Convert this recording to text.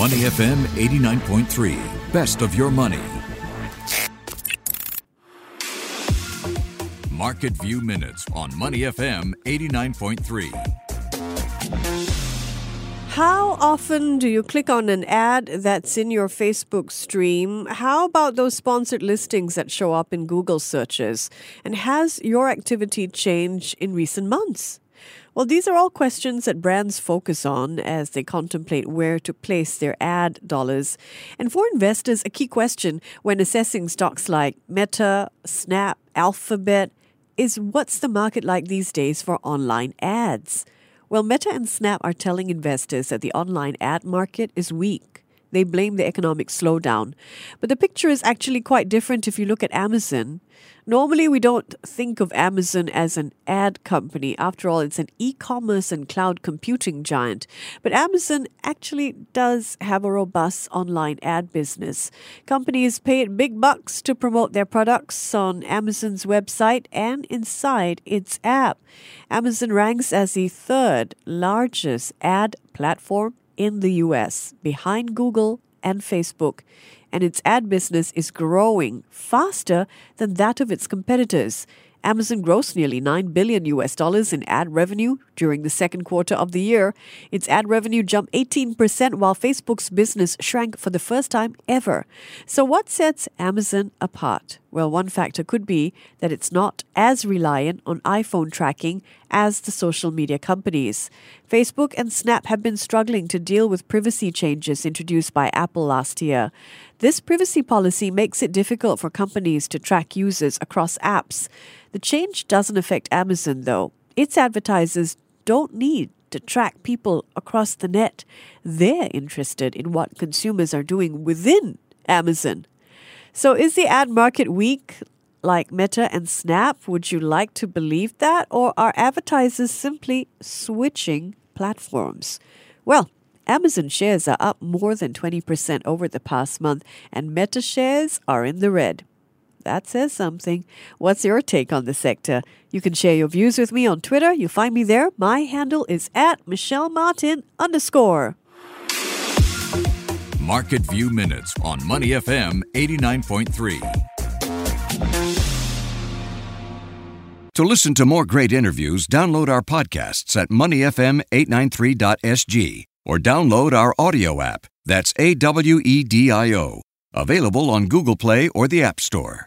Money FM 89.3. Best of your money. Market View Minutes on Money FM 89.3. How often do you click on an ad that's in your Facebook stream? How about those sponsored listings that show up in Google searches? And has your activity changed in recent months? Well, these are all questions that brands focus on as they contemplate where to place their ad dollars. And for investors, a key question when assessing stocks like Meta, Snap, Alphabet is what's the market like these days for online ads? Well, Meta and Snap are telling investors that the online ad market is weak. They blame the economic slowdown. But the picture is actually quite different if you look at Amazon. Normally, we don't think of Amazon as an ad company. After all, it's an e commerce and cloud computing giant. But Amazon actually does have a robust online ad business. Companies paid big bucks to promote their products on Amazon's website and inside its app. Amazon ranks as the third largest ad platform in the US, behind Google and Facebook and its ad business is growing faster than that of its competitors. Amazon grossed nearly 9 billion US dollars in ad revenue during the second quarter of the year. Its ad revenue jumped 18% while Facebook's business shrank for the first time ever. So what sets Amazon apart? Well, one factor could be that it's not as reliant on iPhone tracking as the social media companies. Facebook and Snap have been struggling to deal with privacy changes introduced by Apple last year. This privacy policy makes it difficult for companies to track users across apps. The change doesn't affect Amazon, though. Its advertisers don't need to track people across the net. They're interested in what consumers are doing within Amazon. So, is the ad market weak like Meta and Snap? Would you like to believe that? Or are advertisers simply switching platforms? Well, Amazon shares are up more than 20% over the past month, and Meta shares are in the red. That says something. What's your take on the sector? You can share your views with me on Twitter. You find me there. My handle is at Michelle Martin underscore. Market View Minutes on Money FM 89.3. To listen to more great interviews, download our podcasts at moneyfm893.sg or download our AWEDIO app. That's A W E D I O. Available on Google Play or the App Store.